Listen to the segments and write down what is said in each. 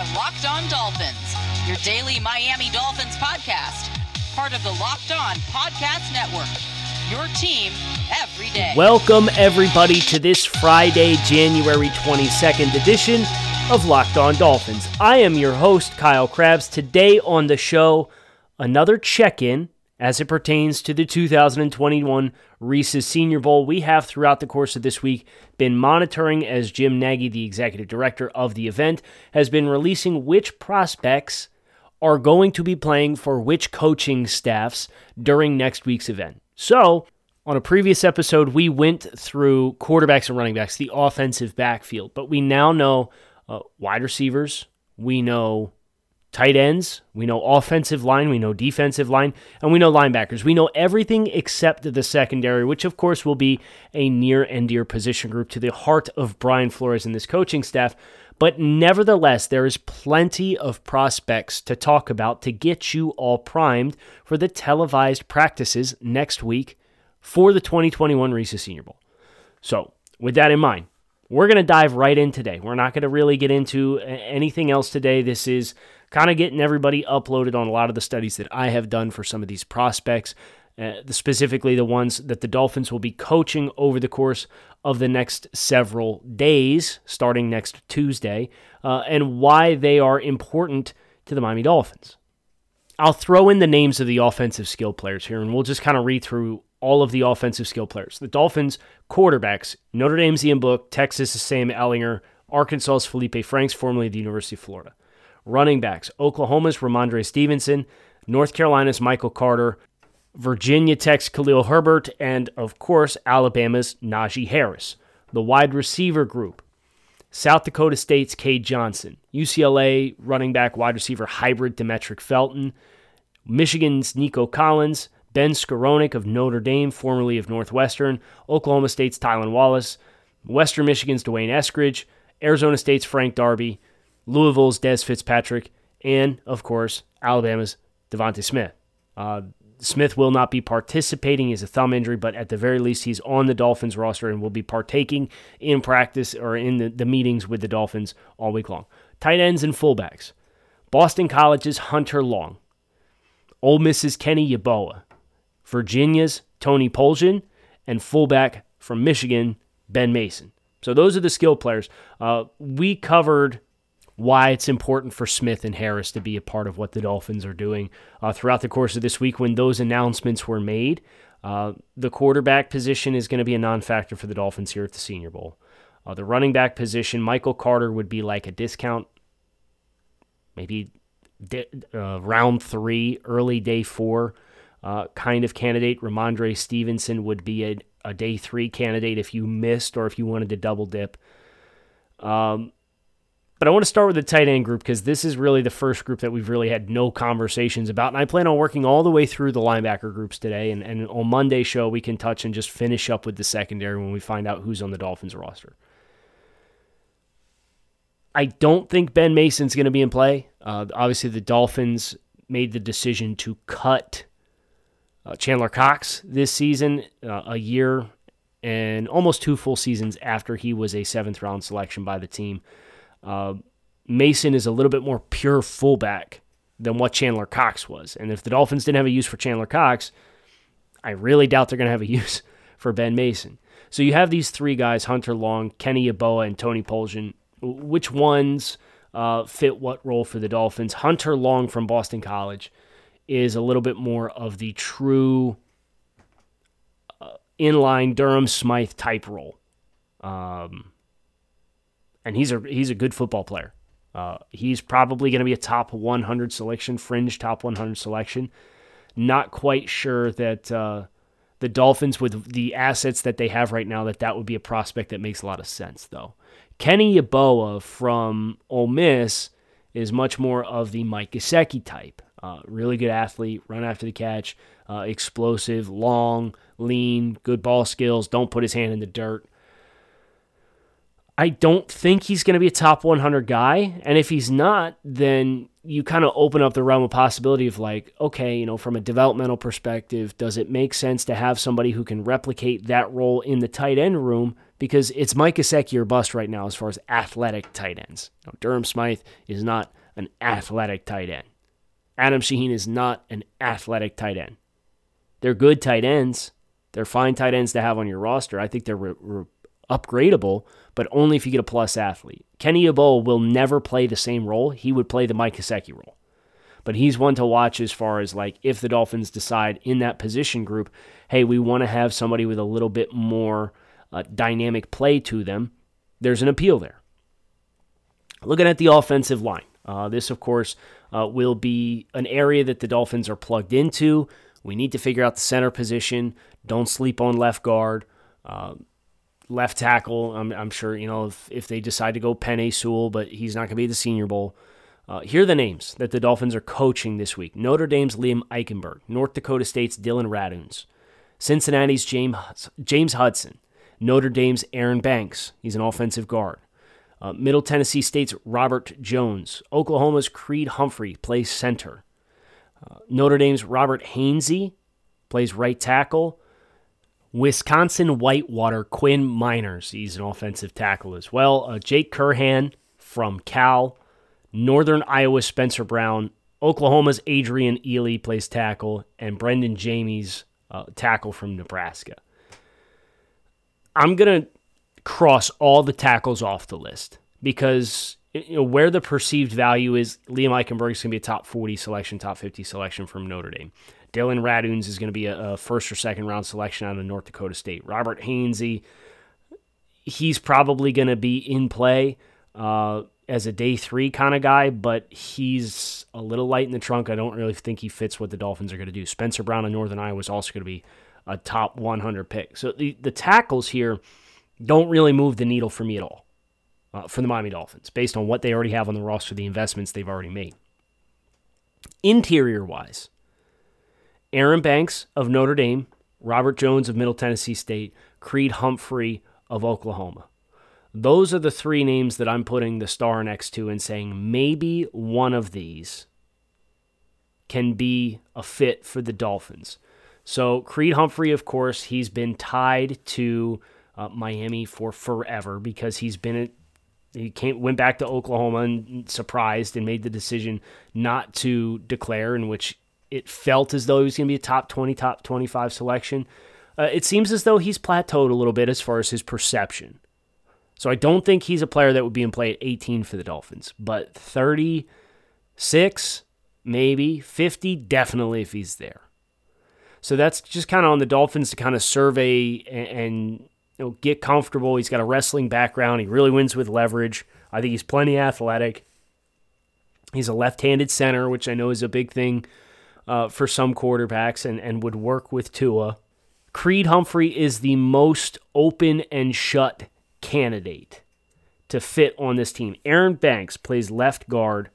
are Locked On Dolphins, your daily Miami Dolphins podcast, part of the Locked On Podcast Network. Your team every day. Welcome, everybody, to this Friday, January 22nd edition of Locked On Dolphins. I am your host, Kyle Crabbs. Today on the show, another check in as it pertains to the 2021 Reese's Senior Bowl. We have throughout the course of this week been monitoring as Jim Nagy, the executive director of the event, has been releasing which prospects are going to be playing for which coaching staffs during next week's event. So, on a previous episode, we went through quarterbacks and running backs, the offensive backfield, but we now know uh, wide receivers, we know tight ends, we know offensive line, we know defensive line, and we know linebackers. We know everything except the secondary, which of course will be a near and dear position group to the heart of Brian Flores and this coaching staff. But nevertheless, there is plenty of prospects to talk about to get you all primed for the televised practices next week for the 2021 Reese's Senior Bowl. So, with that in mind, we're going to dive right in today. We're not going to really get into anything else today. This is kind of getting everybody uploaded on a lot of the studies that I have done for some of these prospects, uh, specifically the ones that the Dolphins will be coaching over the course of the next several days, starting next Tuesday, uh, and why they are important to the Miami Dolphins. I'll throw in the names of the offensive skill players here, and we'll just kind of read through all of the offensive skill players. The Dolphins quarterbacks, Notre Dame's Ian Book, Texas Sam Ehlinger, Arkansas's Felipe Franks, formerly the University of Florida. Running backs Oklahoma's Rhamondre Stevenson, North Carolina's Michael Carter, Virginia Tech's Khalil Herbert, and of course, Alabama's Najee Harris. The wide receiver group South Dakota State's Cade Johnson, UCLA running back wide receiver hybrid Demetric Felton, Michigan's Nico Collins, Ben Skowronek of Notre Dame, formerly of Northwestern, Oklahoma State's Tylan Wallace, Western Michigan's D'Wayne Eskridge, Arizona State's Frank Darby, Louisville's Dez Fitzpatrick, and, of course, Alabama's DeVonta Smith. Uh, Smith will not be participating. He has a thumb injury, but at the very least, he's on the Dolphins roster and will be partaking in practice or in the, the meetings with the Dolphins all week long. Tight ends and fullbacks. Boston College's Hunter Long. Ole Miss's Kenny Yeboah. Virginia's Tony Poljan. And fullback from Michigan, Ben Mason. So those are the skill players. Uh, we covered why it's important for Smith and Harris to be a part of what the Dolphins are doing uh, throughout the course of this week when those announcements were made. Uh, the quarterback position is going to be a non factor for the Dolphins here at the Senior Bowl. Uh, the running back position, Michael Carter would be like a discount, maybe di- uh, round three, early day four uh, kind of candidate. Rhamondre Stevenson would be a, a day three candidate if you missed or if you wanted to double dip. Um, but I want to start with the tight end group because this is really the first group that we've really had no conversations about. And I plan on working all the way through the linebacker groups today. And, and on Monday show, we can touch and just finish up with the secondary when we find out who's on the Dolphins roster. I don't think Ben Mason's going to be in play. Uh, obviously, the Dolphins made the decision to cut uh, Chandler Cox this season, uh, a year and almost two full seasons after he was a seventh round selection by the team. Uh, Mason is a little bit more pure fullback than what Chandler Cox was. And if the Dolphins didn't have a use for Chandler Cox, I really doubt they're going to have a use for Ben Mason. So you have these three guys Hunter Long, Kenny Yeboah, and Tony Poljan. Which ones uh, fit what role for the Dolphins? Hunter Long from Boston College is a little bit more of the true uh, inline Durham Smythe type role. Um, and he's a he's a good football player. Uh, he's probably going to be a top 100 selection, fringe top 100 selection. Not quite sure that uh, the Dolphins, with the assets that they have right now, that that would be a prospect that makes a lot of sense, though. Kenny Yeboah from Ole Miss is much more of the Mike Gesicki type. Uh, really good athlete, run after the catch, uh, explosive, long, lean, good ball skills, don't put his hand in the dirt. I don't think he's going to be a top 100 guy. And if he's not, then you kind of open up the realm of possibility of like, okay, you know, from a developmental perspective, does it make sense to have somebody who can replicate that role in the tight end room because it's Mike Gesicki or bust right now as far as athletic tight ends. Now, Durham Smythe is not an athletic tight end. Adam Shaheen is not an athletic tight end. They're good tight ends. They're fine tight ends to have on your roster. I think they're re- re- upgradable, but only if you get a plus athlete. Kenny Yeboah will never play the same role. He would play the Mike Gesicki role. But he's one to watch as far as like if the Dolphins decide in that position group, hey, we want to have somebody with a little bit more uh, dynamic play to them, there's an appeal there. Looking at the offensive line, uh, this, of course, uh, will be an area that the Dolphins are plugged into. We need to figure out the center position. Don't sleep on left guard. Uh, left tackle, I'm, I'm, sure, you know, if, if they decide to go Penei Sewell, but he's not going to be the Senior Bowl. Uh, here are the names that the Dolphins are coaching this week Notre Dame's Liam Eichenberg, North Dakota State's Dillon Radunz, Cincinnati's James, James Hudson, Notre Dame's Aaron Banks. He's an offensive guard. Uh, Middle Tennessee State's Robert Jones. Oklahoma's Creed Humphrey plays center. Uh, Notre Dame's Robert Hainsey plays right tackle. Wisconsin Whitewater Quinn Meinerz. He's an offensive tackle as well. Uh, Jake Curhan from Cal. Northern Iowa Spencer Brown. Oklahoma's Adrian Ealy plays tackle. And Brenden Jaimes uh, tackle from Nebraska. I'm going to cross all the tackles off the list because you know, where the perceived value is, Liam Eichenberg is going to be a top 40 selection, top 50 selection from Notre Dame. Dillon Radunz is going to be a, a, first or second round selection out of North Dakota State. Robert Hainsey, he's probably going to be in play uh, as a day three kind of guy, but he's a little light in the trunk. I don't really think he fits what the Dolphins are going to do. Spencer Brown of Northern Iowa is also going to be a top 100 pick. So the, the tackles here don't really move the needle for me at all uh, for the Miami Dolphins based on what they already have on the roster, the investments they've already made. Interior wise, Aaron Banks of Notre Dame, Robert Jones of Middle Tennessee State, Creed Humphrey of Oklahoma. Those are the three names that I'm putting the star next to and saying maybe one of these can be a fit for the Dolphins. So, Creed Humphrey, of course, he's been tied to uh, Miami for forever because he's been at, he came went back to Oklahoma and surprised and made the decision not to declare, in which it felt as though he was going to be a top 20, top 25 selection. Uh, it seems as though he's plateaued a little bit as far as his perception. So I don't think he's a player that would be in play at 18 for the Dolphins, but 36, maybe 50, definitely if he's there. So that's just kind of on the Dolphins to kind of survey and, and you know, get comfortable. He's got a wrestling background. He really wins with leverage. I think he's plenty athletic. He's a left-handed center, which I know is a big thing uh, for some quarterbacks and, and would work with Tua. Creed Humphrey is the most open and shut candidate to fit on this team. Aaron Banks plays left guard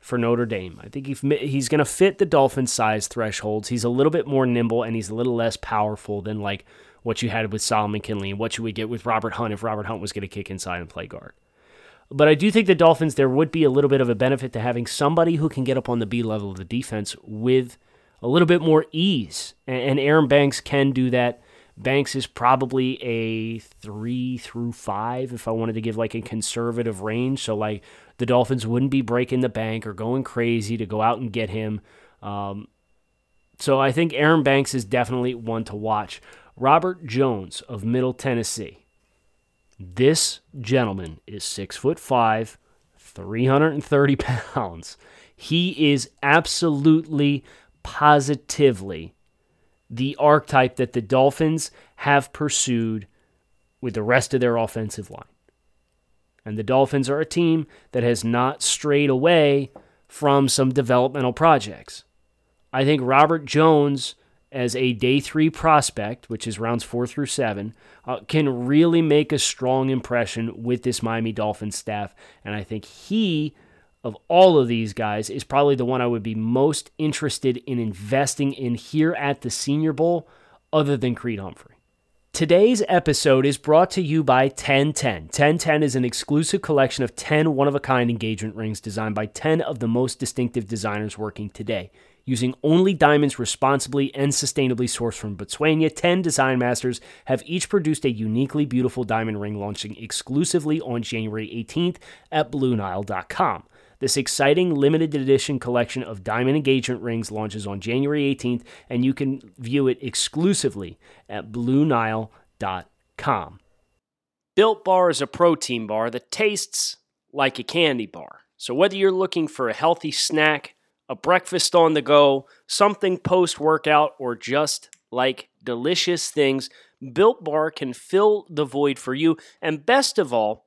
for Notre Dame. I think he's going to fit the Dolphin size thresholds. He's a little bit more nimble and he's a little less powerful than like what you had with Solomon Kindley and what you would get with Robert Hunt if Robert Hunt was going to kick inside and play guard. But I do think the Dolphins, there would be a little bit of a benefit to having somebody who can get up on the B level of the defense with a little bit more ease. And Aaron Banks can do that. Banks is probably a three through five if I wanted to give like a conservative range. So, like, the Dolphins wouldn't be breaking the bank or going crazy to go out and get him. Um, so I think Aaron Banks is definitely one to watch. Robert Jones of Middle Tennessee. This gentleman is six foot five, 330 pounds. He is absolutely, positively the archetype that the Dolphins have pursued with the rest of their offensive line. And the Dolphins are a team that has not strayed away from some developmental projects. I think Robert Jones, as a day three prospect, which is rounds four through seven, uh, can really make a strong impression with this Miami Dolphins staff. And I think he, of all of these guys, is probably the one I would be most interested in investing in here at the Senior Bowl, other than Creed Humphrey. Today's episode is brought to you by 1010. 1010 is an exclusive collection of 10 one of a kind engagement rings designed by 10 of the most distinctive designers working today. Using only diamonds responsibly and sustainably sourced from Botswana, 10 design masters have each produced a uniquely beautiful diamond ring launching exclusively on January 18th at BlueNile.com. This exciting limited edition collection of diamond engagement rings launches on January 18th, and you can view it exclusively at BlueNile.com. Built Bar is a protein bar that tastes like a candy bar. So, whether you're looking for a healthy snack, a breakfast on the go, something post workout, or just like delicious things, Built Bar can fill the void for you. And best of all,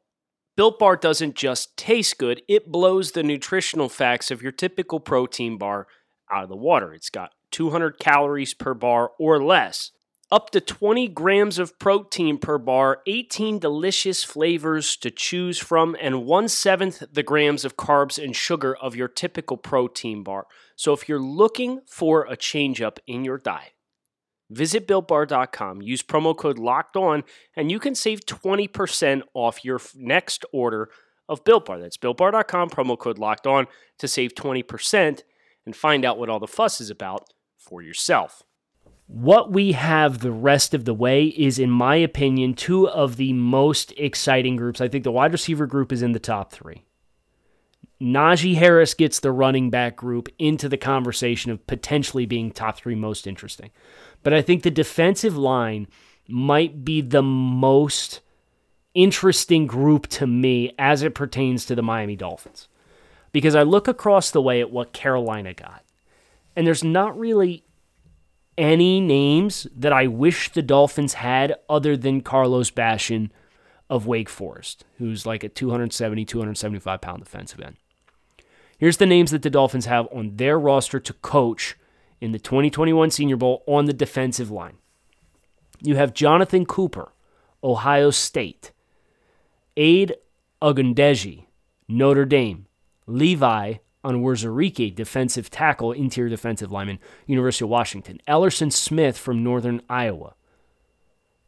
Built Bar doesn't just taste good, it blows the nutritional facts of your typical protein bar out of the water. It's got 200 calories per bar or less up to 20 grams of protein per bar, 18 delicious flavors to choose from, and one seventh the grams of carbs and sugar of your typical protein bar. So if you're looking for a change up in your diet, visit builtbar.com, use promo code locked on, and you can save 20% off your next order of Built Bar. That's builtbar.com, promo code locked on to save 20% and find out what all the fuss is about for yourself. What we have the rest of the way is, in my opinion, two of the most exciting groups. I think the wide receiver group is in the top three. Najee Harris gets the running back group into the conversation of potentially being top three most interesting. But I think the defensive line might be the most interesting group to me as it pertains to the Miami Dolphins. Because I look across the way at what Carolina got, and there's not really any names that I wish the Dolphins had other than Carlos Basham of Wake Forest, who's like a 270, 275 pound defensive end. Here's the names that the Dolphins have on their roster to coach in the 2021 Senior Bowl on the defensive line. You have Jonathan Cooper, Ohio State, Ade Ogundeji, Notre Dame, Levi Onwuzurike, defensive tackle, interior defensive lineman, University of Washington. Ellerson Smith from Northern Iowa,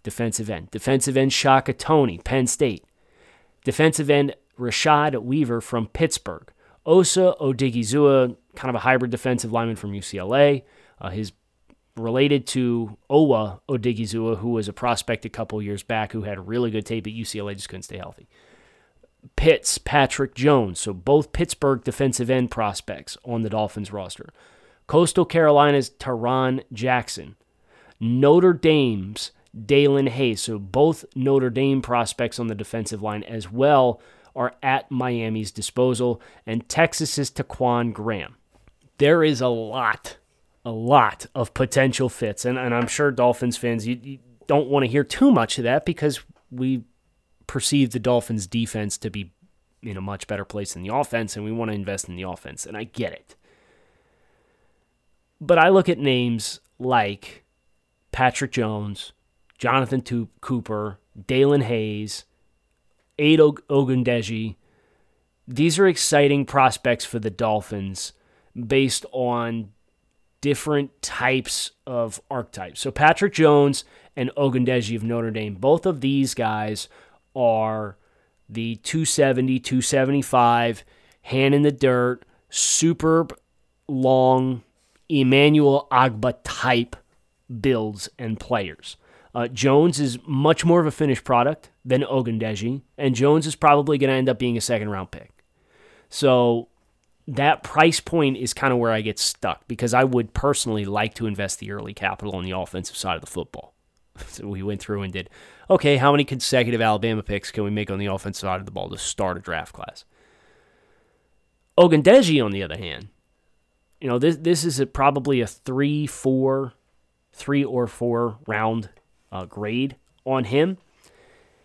defensive end. Defensive end Shaka Toney, Penn State. Defensive end Rashad Weaver from Pittsburgh. Osa Odighizuwa, kind of a hybrid defensive lineman from UCLA. Uh, his related to Owa Odighizuwa, who was a prospect a couple years back who had really good tape at UCLA, just couldn't stay healthy. Pitt's Patrick Jones, so both Pittsburgh defensive end prospects on the Dolphins roster. Coastal Carolina's Tarron Jackson. Notre Dame's Daelin Hayes, so both Notre Dame prospects on the defensive line as well are at Miami's disposal, and Texas's Ta'Quon Graham. There is a lot, a lot of potential fits, and, and I'm sure Dolphins fans, you, you don't want to hear too much of that because we perceive the Dolphins' defense to be in a much better place than the offense, and we want to invest in the offense, and I get it. But I look at names like Patrick Jones, Jonathan Cooper, Daelin Hayes, Ade Ogundeji. These are exciting prospects for the Dolphins based on different types of archetypes. So Patrick Jones and Ogundeji of Notre Dame, both of these guys are the 270, 275, hand in the dirt, super long Emmanuel Ogbah type builds and players. Uh, Jones is much more of a finished product than Ogundeji, and Jones is probably going to end up being a second round pick. So that price point is kind of where I get stuck because I would personally like to invest the early capital on the offensive side of the football. So we went through and did, okay, how many consecutive Alabama picks can we make on the offensive side of the ball to start a draft class? Ogundeji, on the other hand, you know, this this is a, probably a three, four, three or four round uh, grade on him.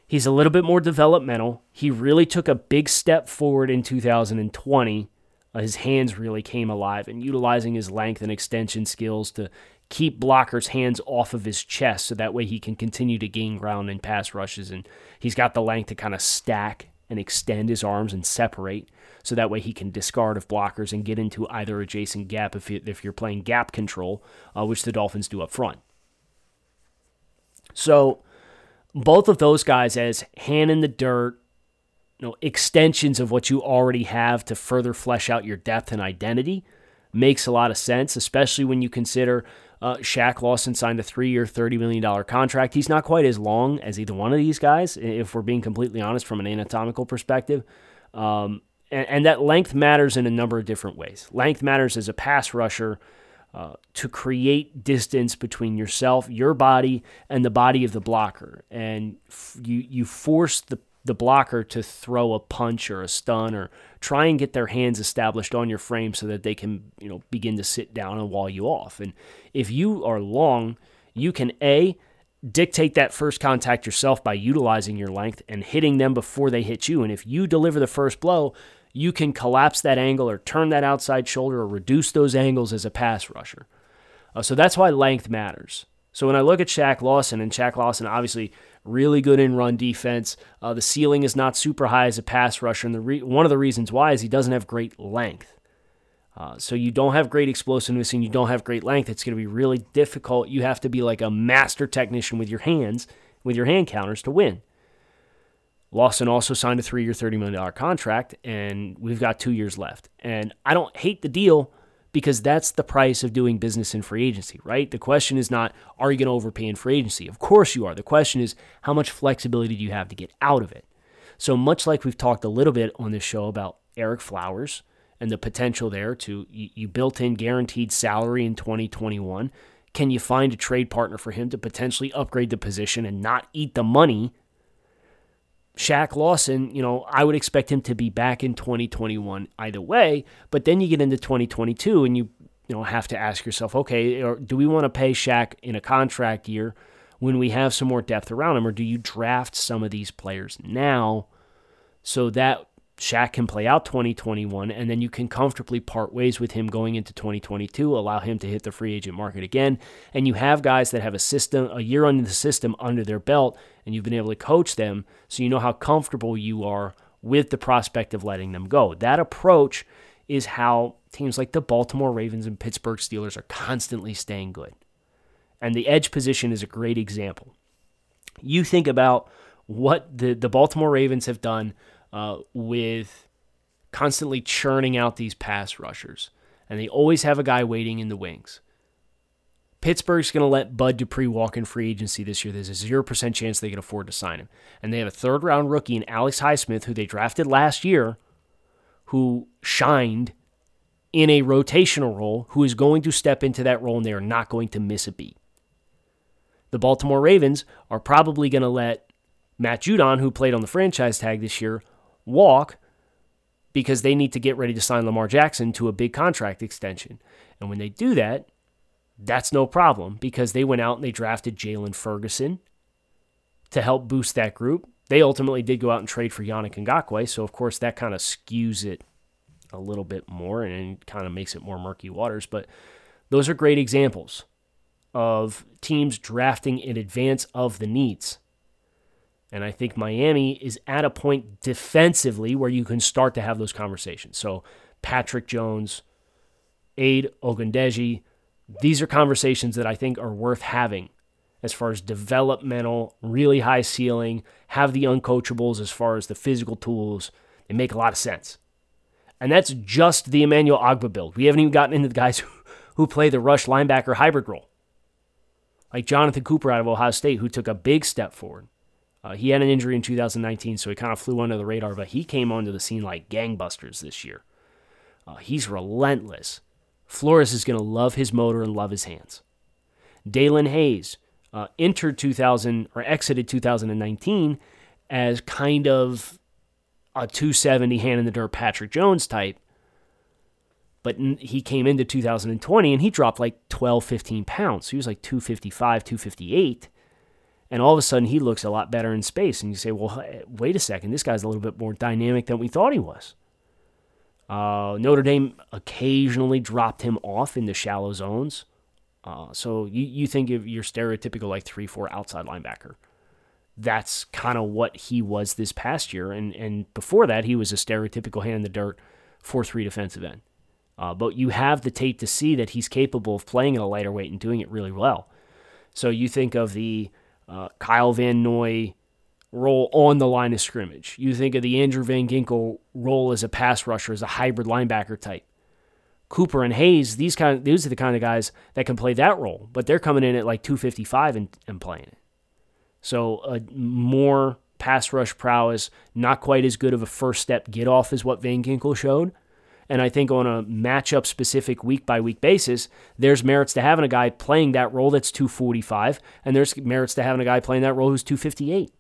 He's a little bit more developmental. He really took a big step forward in 2020. Uh, his hands really came alive and utilizing his length and extension skills to keep blockers' hands off of his chest so that way he can continue to gain ground in pass rushes. And he's got the length to kind of stack and extend his arms and separate so that way he can discard of blockers and get into either adjacent gap if, if you're playing gap control, uh, which the Dolphins do up front. So both of those guys as hand in the dirt, you know, extensions of what you already have to further flesh out your depth and identity makes a lot of sense, especially when you consider uh, Shaq Lawson signed a three year, $30 million contract. He's not quite as long as either one of these guys, if we're being completely honest from an anatomical perspective. Um, and, and, that length matters in a number of different ways. Length matters as a pass rusher. Uh, to create distance between yourself, your body, and the body of the blocker, and f- you you force the the blocker to throw a punch or a stun or try and get their hands established on your frame so that they can, you know, begin to sit down and wall you off. And if you are long, you can A, dictate that first contact yourself by utilizing your length and hitting them before they hit you. And if you deliver the first blow, you can collapse that angle or turn that outside shoulder or reduce those angles as a pass rusher. Uh, so that's why length matters. So when I look at Shaq Lawson, and Shaq Lawson obviously really good in run defense. Uh, the ceiling is not super high as a pass rusher, and the re- one of the reasons why is he doesn't have great length. Uh, so you don't have great explosiveness and you don't have great length. It's going to be really difficult. You have to be like a master technician with your hands, with your hand counters to win. Lawson also signed a three-year, $30 million contract, and we've got two years left. And I don't hate the deal because that's the price of doing business in free agency, right? The question is not, are you going to overpay in free agency? Of course you are. The question is, how much flexibility do you have to get out of it? So, much like we've talked a little bit on this show about Ereck Flowers and the potential there to, you built in guaranteed salary in 2021. Can you find a trade partner for him to potentially upgrade the position and not eat the money Shaq Lawson, you know, I would expect him to be back in 2021 either way. But then you get into 2022 and you, you know, have to ask yourself, okay, or do we want to pay Shaq in a contract year when we have some more depth around him, or do you draft some of these players now so that Shaq can play out 2021, and then you can comfortably part ways with him going into 2022, allow him to hit the free agent market again. And you have guys that have a system, a year under the system under their belt, and you've been able to coach them so you know how comfortable you are with the prospect of letting them go. That approach is how teams like the Baltimore Ravens and Pittsburgh Steelers are constantly staying good. And the edge position is a great example. You think about what the, the Baltimore Ravens have done uh, with constantly churning out these pass rushers. And they always have a guy waiting in the wings. Pittsburgh's going to let Bud Dupree walk in free agency this year. There's a 0% chance they can afford to sign him. And they have a third round rookie in Alex Highsmith, who they drafted last year, who shined in a rotational role, who is going to step into that role and they are not going to miss a beat. The Baltimore Ravens are probably going to let Matt Judon, who played on the franchise tag this year, walk because they need to get ready to sign Lamar Jackson to a big contract extension. And when they do that, that's no problem because they went out and they drafted Jaylon Ferguson to help boost that group. They ultimately did go out and trade for Yannick Ngakoue, so of course that kind of skews it a little bit more and kind of makes it more murky waters. But those are great examples of teams drafting in advance of the needs. And I think Miami is at a point defensively where you can start to have those conversations. So Patrick Jones, Ade Ogundeji, these are conversations that I think are worth having as far as developmental, really high ceiling, have the uncoachables as far as the physical tools. They make a lot of sense. And that's just the Emmanuel Ogbah build. We haven't even gotten into the guys who, who play the rush linebacker hybrid role. Like Jonathan Cooper out of Ohio State, who took a big step forward. Uh, he had an injury in 2019, so he kind of flew under the radar, but he came onto the scene like gangbusters this year. Uh, he's relentless. Flores is going to love his motor and love his hands. Daelin Hayes uh, entered 2000 or exited 2019 as kind of a 270 hand in the dirt Patrick Jones type. But he came into 2020 and he dropped like 12, 15 pounds. He was like 255, 258. And all of a sudden, he looks a lot better in space. And you say, well, wait a second, this guy's a little bit more dynamic than we thought he was. Uh, Notre Dame occasionally dropped him off in the shallow zones. Uh, so you, you think of your stereotypical like 3 4 outside linebacker. That's kind of what he was this past year. And, and before that, he was a stereotypical hand in the dirt 4 3 defensive end. Uh, but you have the tape to see that he's capable of playing at a lighter weight and doing it really well. So you think of the uh, Kyle Van Noy role on the line of scrimmage. You think of the Andrew Van Ginkel role as a pass rusher, as a hybrid linebacker type. Cooper and Hayes, these kind of, these are the kind of guys that can play that role, but they're coming in at like 255 and, and playing it. So a more pass rush prowess, not quite as good of a first step get off as what Van Ginkel showed. And I think on a matchup specific week by week basis, there's merits to having a guy playing that role that's 245, and there's merits to having a guy playing that role who's 258.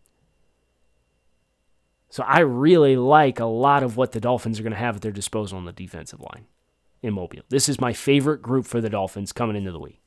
So I really like a lot of what the Dolphins are going to have at their disposal on the defensive line in Mobile. This is my favorite group for the Dolphins coming into the week.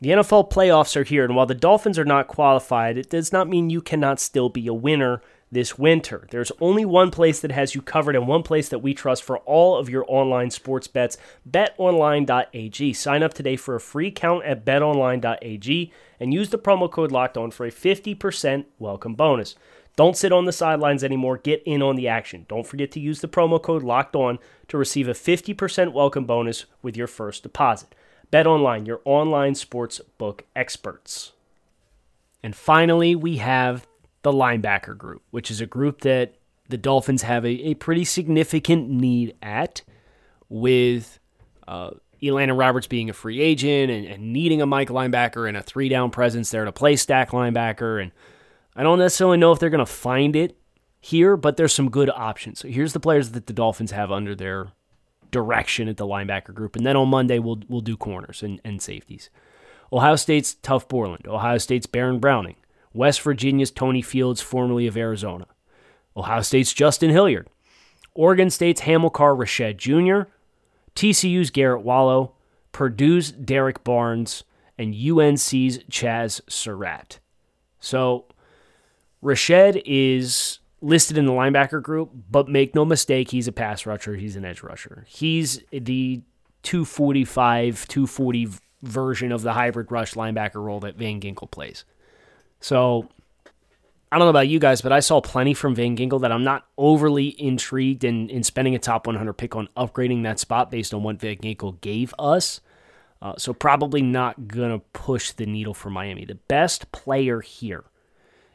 The NFL playoffs are here, and while the Dolphins are not qualified, it does not mean you cannot still be a winner this winter. There's only one place that has you covered and one place that we trust for all of your online sports bets betonline.ag. Sign up today for a free account at betonline.ag and use the promo code locked on for a 50% welcome bonus. Don't sit on the sidelines anymore. Get in on the action. Don't forget to use the promo code locked on to receive a 50% welcome bonus with your first deposit. BetOnline, your online sports book experts. And finally, we have the linebacker group, which is a group that the Dolphins have a, a pretty significant need at, with uh, Elandon Roberts being a free agent and, and needing a Mike linebacker and a three down presence there to play stack linebacker. And I don't necessarily know if they're going to find it here, but there's some good options. So here's the players that the Dolphins have under their direction at the linebacker group. And then on Monday, we'll, we'll do corners and, and safeties. Ohio State's Tuf Borland. Ohio State's Baron Browning. West Virginia's Tony Fields, formerly of Arizona. Ohio State's Justin Hilliard. Oregon State's Hamilcar Rashed Jr., TCU's Garrett Wallow, Purdue's Derrick Barnes, and UNC's Chazz Surratt. So Rashed is listed in the linebacker group, but make no mistake, he's a pass rusher, he's an edge rusher. He's the 245, 240 version of the hybrid rush linebacker role that Van Ginkel plays. So I don't know about you guys, but I saw plenty from Van Ginkel that I'm not overly intrigued in, in spending a top 100 pick on upgrading that spot based on what Van Ginkel gave us. Uh, so probably not going to push the needle for Miami. The best player here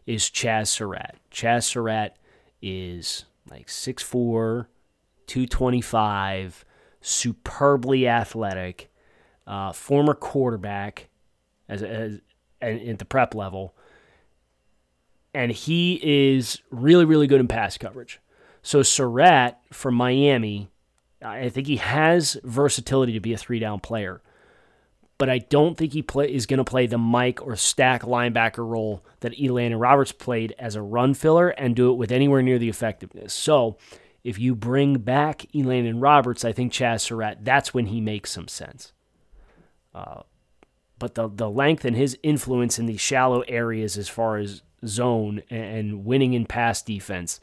is Chazz Surratt. Chazz Surratt is like 6'4", 225, superbly athletic, uh, former quarterback as, as at the prep level and he is really, really good in pass coverage. So Surratt from Miami, I think he has versatility to be a three down player, but I don't think he play, is going to play the Mike or stack linebacker role that Elandon Roberts played as a run filler and do it with anywhere near the effectiveness. So if you bring back Elandon Roberts, I think Chazz Surratt, that's when he makes some sense. Uh, but the the length and his influence in these shallow areas as far as zone and winning in pass defense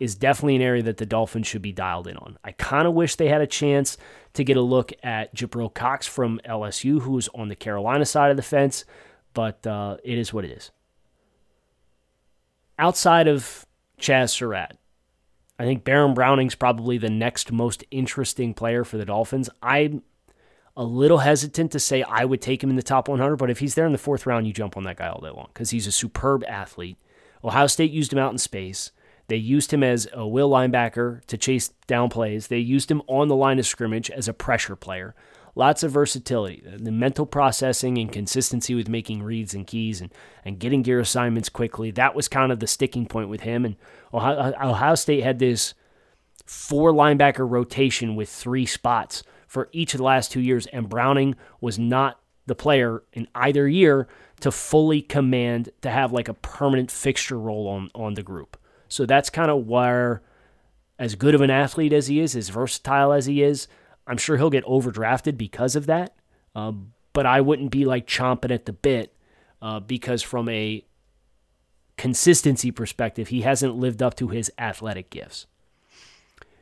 is definitely an area that the Dolphins should be dialed in on. I kind of wish they had a chance to get a look at Jabril Cox from LSU, who's on the Carolina side of the fence, but uh, it is what it is. Outside of Chazz Surratt, I think Baron Browning's probably the next most interesting player for the Dolphins. I'm a little hesitant to say I would take him in the top 100, but if he's there in the fourth round, you jump on that guy all day long because he's a superb athlete. Ohio State used him out in space. They used him as a will linebacker to chase down plays. They used him on the line of scrimmage as a pressure player. Lots of versatility. Uh, the mental processing and consistency with making reads and keys and, and getting gear assignments quickly. That was kind of the sticking point with him. And Ohio, uh, Ohio State had this four linebacker rotation with three spots for each of the last two years, and Browning was not the player in either year to fully command to have like a permanent fixture role on on the group. So that's kind of where, as good of an athlete as he is, as versatile as he is, I'm sure he'll get overdrafted because of that. Um, but I wouldn't be like chomping at the bit uh, because from a consistency perspective, he hasn't lived up to his athletic gifts.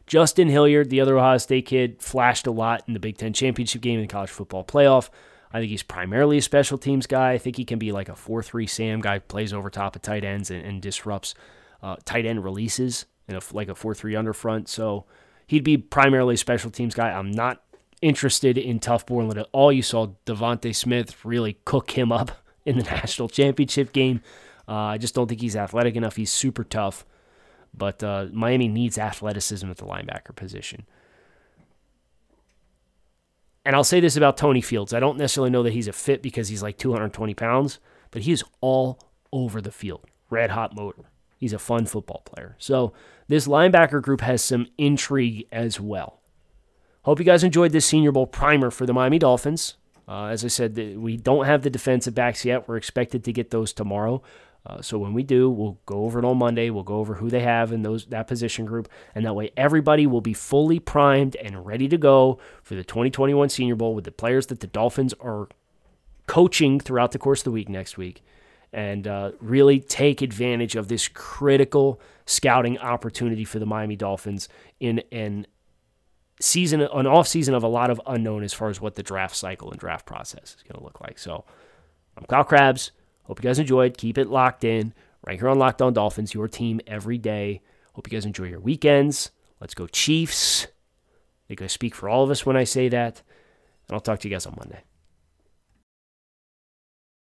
Justin Hilliard, the other Ohio State kid, flashed a lot in the Big Ten championship game in the college football playoff. I think he's primarily a special teams guy. I think he can be like a 4 3 Sam guy, plays over top of tight ends and, and disrupts uh, tight end releases in a, like a 4 3 under front. So he'd be primarily a special teams guy. I'm not interested in Tuf Borland at all. You saw DeVonta Smith really cook him up in the national championship game. Uh, I just don't think he's athletic enough. He's super tough. But uh, Miami needs athleticism at the linebacker position. And I'll say this about Tony Fields. I don't necessarily know that he's a fit because he's like 220 pounds, but he is all over the field. Red hot motor. He's a fun football player. So this linebacker group has some intrigue as well. Hope you guys enjoyed this Senior Bowl primer for the Miami Dolphins. Uh, as I said, we don't have the defensive backs yet. We're expected to get those tomorrow. Uh, so when we do, we'll go over it on Monday. We'll go over who they have in those that position group, and that way everybody will be fully primed and ready to go for the 2021 Senior Bowl with the players that the Dolphins are coaching throughout the course of the week next week, and uh, really take advantage of this critical scouting opportunity for the Miami Dolphins in an season, an off season of a lot of unknown as far as what the draft cycle and draft process is going to look like. So, I'm Kyle Crabbs. Hope you guys enjoyed. Keep it locked in right here on Locked On Dolphins, your team every day. Hope you guys enjoy your weekends. Let's go, Chiefs. I think I speak for all of us when I say that. And I'll talk to you guys on Monday.